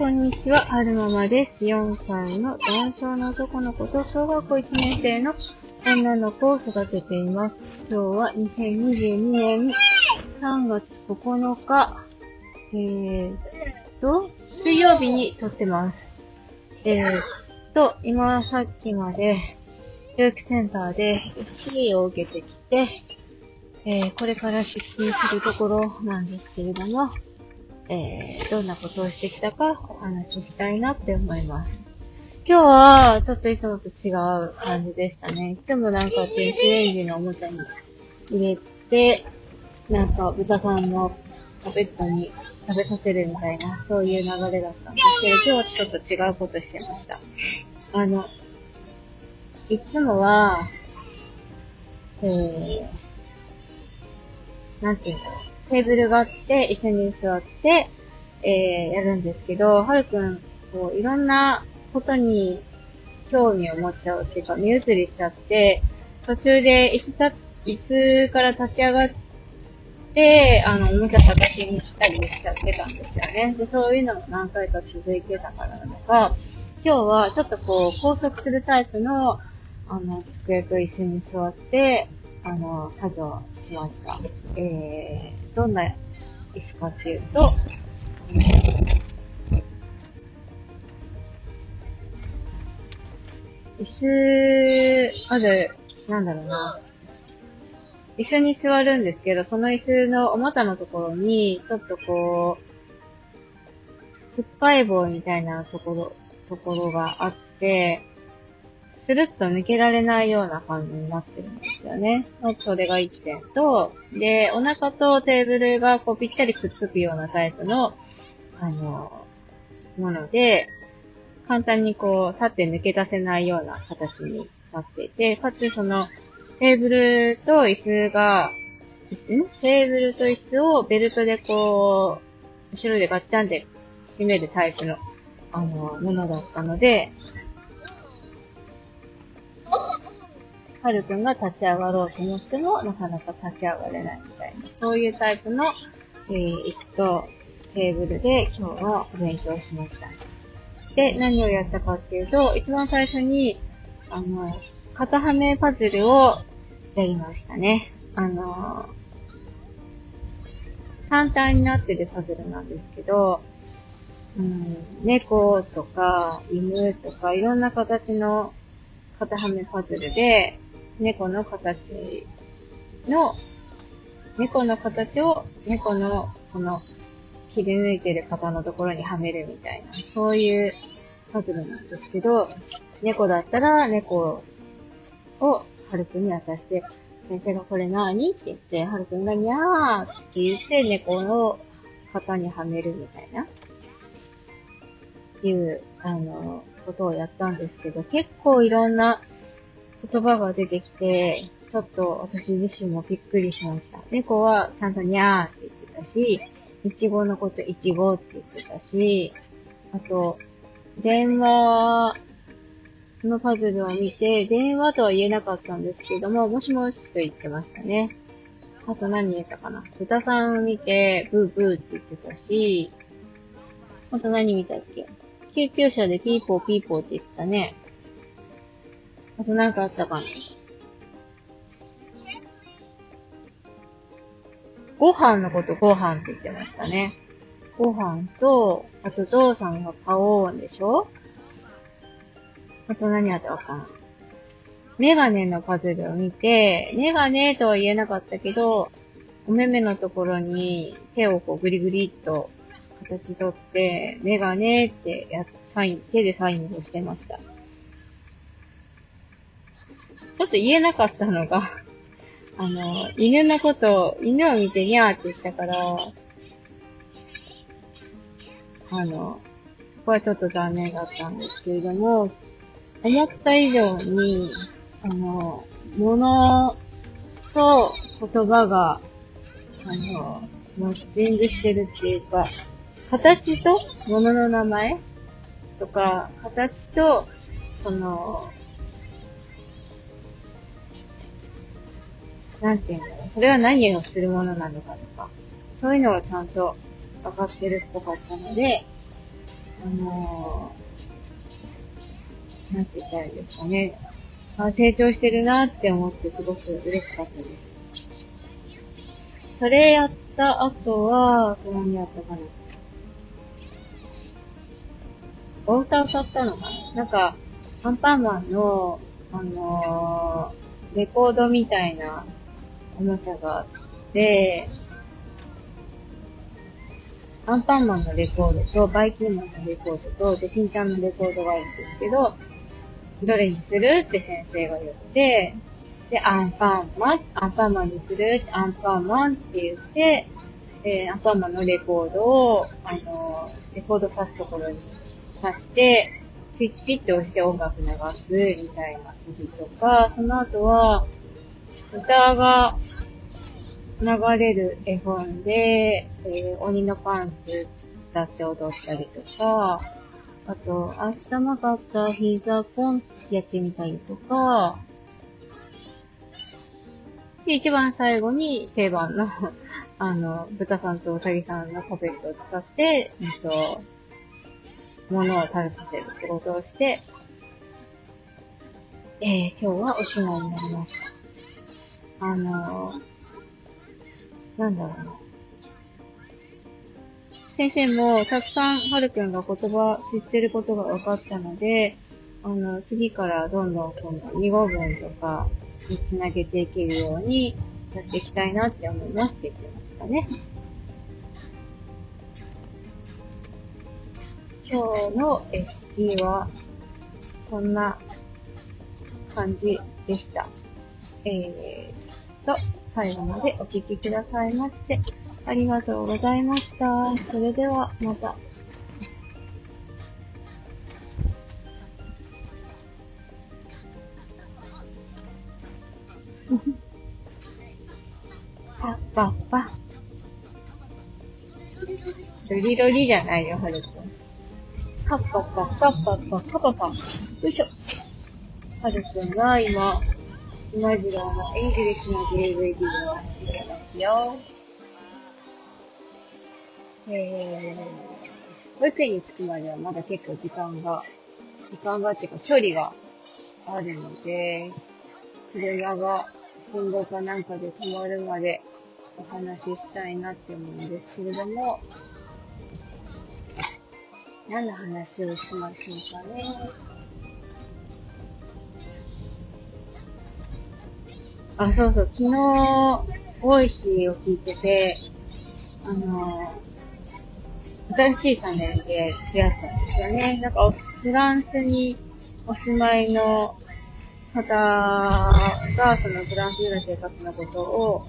こんにちは、はるままです。4歳の男性の男の子と小学校1年生の女の子を育てています。今日は2022年3月9日、えーと、水曜日に撮ってます。えーと、今さっきまで、教育センターで SC を受けてきて、えーこれから出勤するところなんですけれども、えー、どんなことをしてきたかお話ししたいなって思います。今日は、ちょっといつもと違う感じでしたね。いつもなんか電子レンジのおもちゃに入れて、なんか豚さんのポペットに食べさせるみたいな、そういう流れだったんですけど、今日はちょっと違うことしてました。あの、いつもは、えー、なんていうんだろう。テーブルがあって、椅子に座って、えー、やるんですけど、はるくん、こう、いろんなことに興味を持っちゃうっていうか、目移りしちゃって、途中で椅子た、椅子から立ち上がって、あの、おもちゃ探しに来たりしちゃってたんですよね。で、そういうのが何回か続いてたからなのか、今日はちょっとこう、拘束するタイプの、あの、机と椅子に座って、あの、作業しました。えー、どんな椅子かっていうと、椅子、まず、なんだろうな。椅子に座るんですけど、その椅子のお股のところに、ちょっとこう、酸っぱい棒みたいなところ、ところがあって、スルッと抜けられないような感じになってるんですよね。まずそれが1点と、で、お腹とテーブルがこうぴったりくっつくようなタイプの、あの、もので、簡単にこう立って抜け出せないような形になっていて、かつそのテーブルと椅子が、椅子テーブルと椅子をベルトでこう、後ろでガッチャンで締めるタイプの、あの、ものだったので、はるくんが立ち上がろうと思っても、なかなか立ち上がれないみたいな、そういうタイプの、えー、椅子とテーブルで今日はお勉強しました。で、何をやったかっていうと、一番最初に、あの、肩はめパズルをやりましたね。あの、単体になってるパズルなんですけど、うん、猫とか犬とかいろんな形の肩はめパズルで、猫の形の、猫の形を猫のこの切り抜いてる方のところにはめるみたいな、そういうパズルなんですけど、猫だったら猫をはるくんに渡して、先生がこれなーにって言って、はるくんがにゃーって言って猫の型にはめるみたいな、いう、あの、ことをやったんですけど、結構いろんな言葉が出てきて、ちょっと私自身もびっくりしました。猫はちゃんとにゃーって言ってたし、いちごのこといちごって言ってたし、あと、電話のパズルを見て、電話とは言えなかったんですけども、もしもしと言ってましたね。あと何言ったかな豚さんを見て、ブーブーって言ってたし、あと何見たっけ救急車でピーポーピーポーって言ってたね。あと何かあったかなご飯のことご飯って言ってましたね。ご飯と、あとゾウさんが買おうんでしょ？あと何あったかなメガネのパズルを見て、メガネとは言えなかったけど、お目目のところに手をこうグリグリっと形取って、メガネってやサイン、手でサインをしてました。ちょっと言えなかったのが、あの、犬のこと、犬を見てニャーって言ったから、あの、ここはちょっと残念だったんですけれども、思った以上に、あの、物と言葉が、あの、マッチングしてるっていうか、形と物の名前とか、形と、その、なんていうんだろう。それは何をするものなのかとか、そういうのがちゃんと分かってるっぽかったので、あのー、なんて言ったらいいですかね。あ成長してるなって思ってすごく嬉しかったです。それやった後は、何やったかな。お歌歌ったのかななんか、アンパンマンの、あのー、レコードみたいなおもちゃがあって、アンパンマンのレコードと、バイキンマンのレコードと、で、ピンちゃんのレコードがあるんですけど、どれにするって先生が言って、で、アンパンマン、アンパンマンにするって、アンパンマンって言って、えー、アンパンマンのレコードを、あのー、レコード挿すところに挿して、ピッチピッて押して音楽流すみたいな時とか、その後は、歌が流れる絵本で、えー、鬼のパンツ歌って踊ったりとか、あと、明日なかった膝ポンってやってみたりとか、で、一番最後に定番の あの、豚さんとうさぎさんのパペットを使って、えっと、物を食べさせる仕事をして、えー、今日はおしまいになりました。あの、なんだろうな。先生もたくさんはるくんが言葉知ってることが分かったので、あの、次からどんどんこの2語文とかにつなげていけるようにやっていきたいなって思いますって言ってましたね。今日の ST は、こんな感じでした。えーと、最後までお聴きくださいまして、ありがとうございました。それでは、また。パッパッパ。ロリロリじゃないよ、はるくん。パッパッパッパッパッパッパッパッパよいしょ。はるくんが今、イマジラーのエングリッシュの DVD を見てますよ。えー、保育園に着くまではまだ結構時間が、時間がっていうか距離があるので、車が信号かなんかで止まるまでお話ししたいなって思うんですけれども、何の話をしましょうかね。あ、そうそう、昨日、 Voicyを聞いてて、あの新しいチャンネルで出会ったんですよね。なんか、フランスにお住まいの方が、そのフランスでの生活のことを、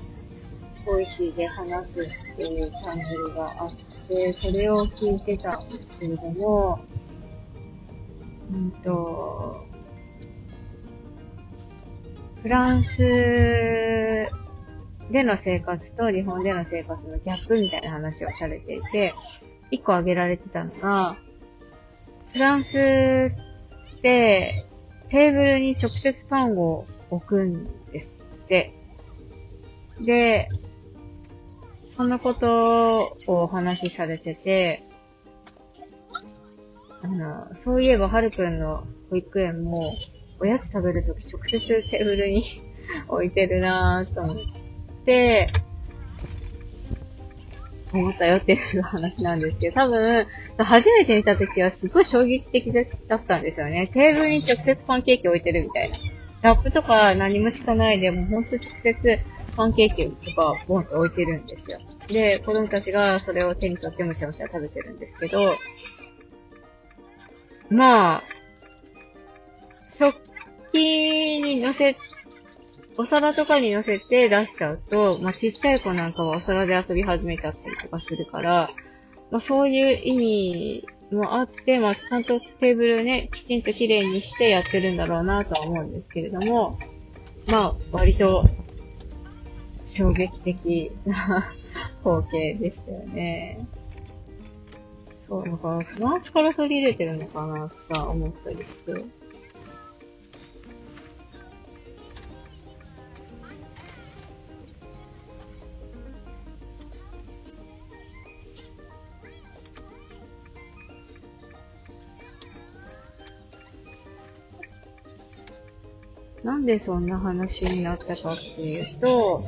Voicyで話すっていうチャンネルがあって、それを聞いてたんですけれども、うんと、フランスでの生活と日本での生活のギャップみたいな話をされていて、一個挙げられてたのが、フランスってテーブルに直接パンを置くんですって。で、そのことをお話しされてて、あの、そういえば、はるくんの保育園も、おやつ食べるとき直接テーブルに 置いてるなぁと思って、思ったよっていう話なんですけど、多分、初めて見たときはすごい衝撃的だったんですよね。テーブルに直接パンケーキ置いてるみたいな。ラップとか何も敷かないで、もうほんと直接パンケーキとかボンと置いてるんですよ。で、子供たちがそれを手に取ってむしゃむしゃ食べてるんですけど、まあ、食器に乗せ、お皿とかに乗せて出しちゃうと、まあちっちゃい子なんかはお皿で遊び始めちゃったりとかするから、まあそういう意味もあって、まあちゃんとテーブルね、きちんと綺麗にしてやってるんだろうなとは思うんですけれども、まあ割と衝撃的な 光景でしたよね。そう、だからフランスから取り入れてるのかなとか思ったりして。なんでそんな話になったかっていうと、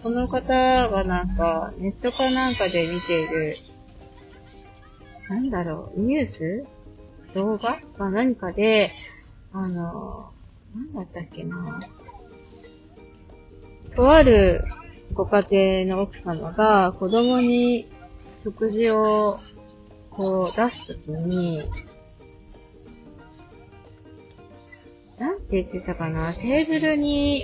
その方がなんか、ネットかなんかで見ている、なんだろう、ニュース？動画？か何かで、あの、なんだったっけな。とあるご家庭の奥様が子供に食事をこう出すときに、なんて言ってたかなテーブルに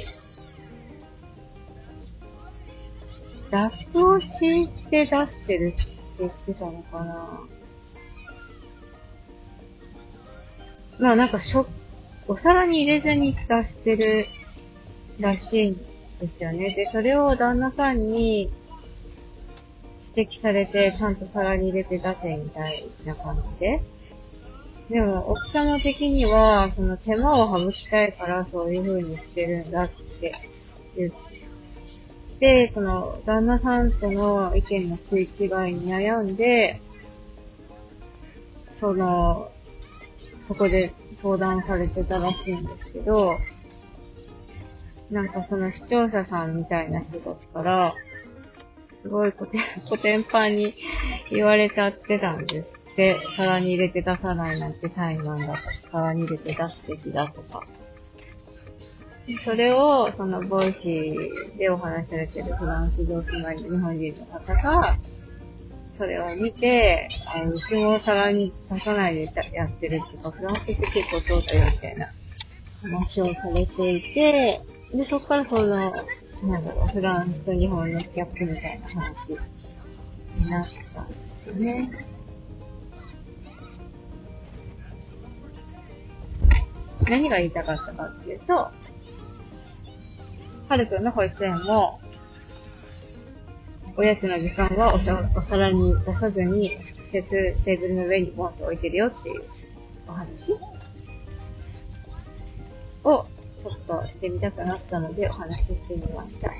ラップを敷いて出してるって言ってたのかなまあなんかしょ、お皿に入れずに出してるらしいんですよね。で、それを旦那さんに指摘されて、ちゃんと皿に入れて出せみたいな感じで。でも、奥様的には、その手間を省きたいからそういう風にしてるんだって言って、その、旦那さんとの意見の食い違いに悩んで、その、そこで相談されてたらしいんですけど、なんかその視聴者さんみたいな人たちから、すごいコテン、パンに言われちゃってたんです。て、皿に入れて出さないなんてタイマンだとか、皿に入れて出すべきだとか。それを、その、 Voicyでお話しされてるフランスお住まい日本人の方が、それを見て、あの、うちも皿に出さないでやってるっていうか、フランスって結構そうだよみたいな話をされていて、で、そっからその、なんだろう、フランスと日本のギャップみたいな話になったんですよね。何が言いたかったかっていうと、はるくんの保育園も、おやつの時間はおお皿に出さずに、直接テーブルの上にポンと置いてるよっていうお話をちょっとしてみたくなったのでお話ししてみました。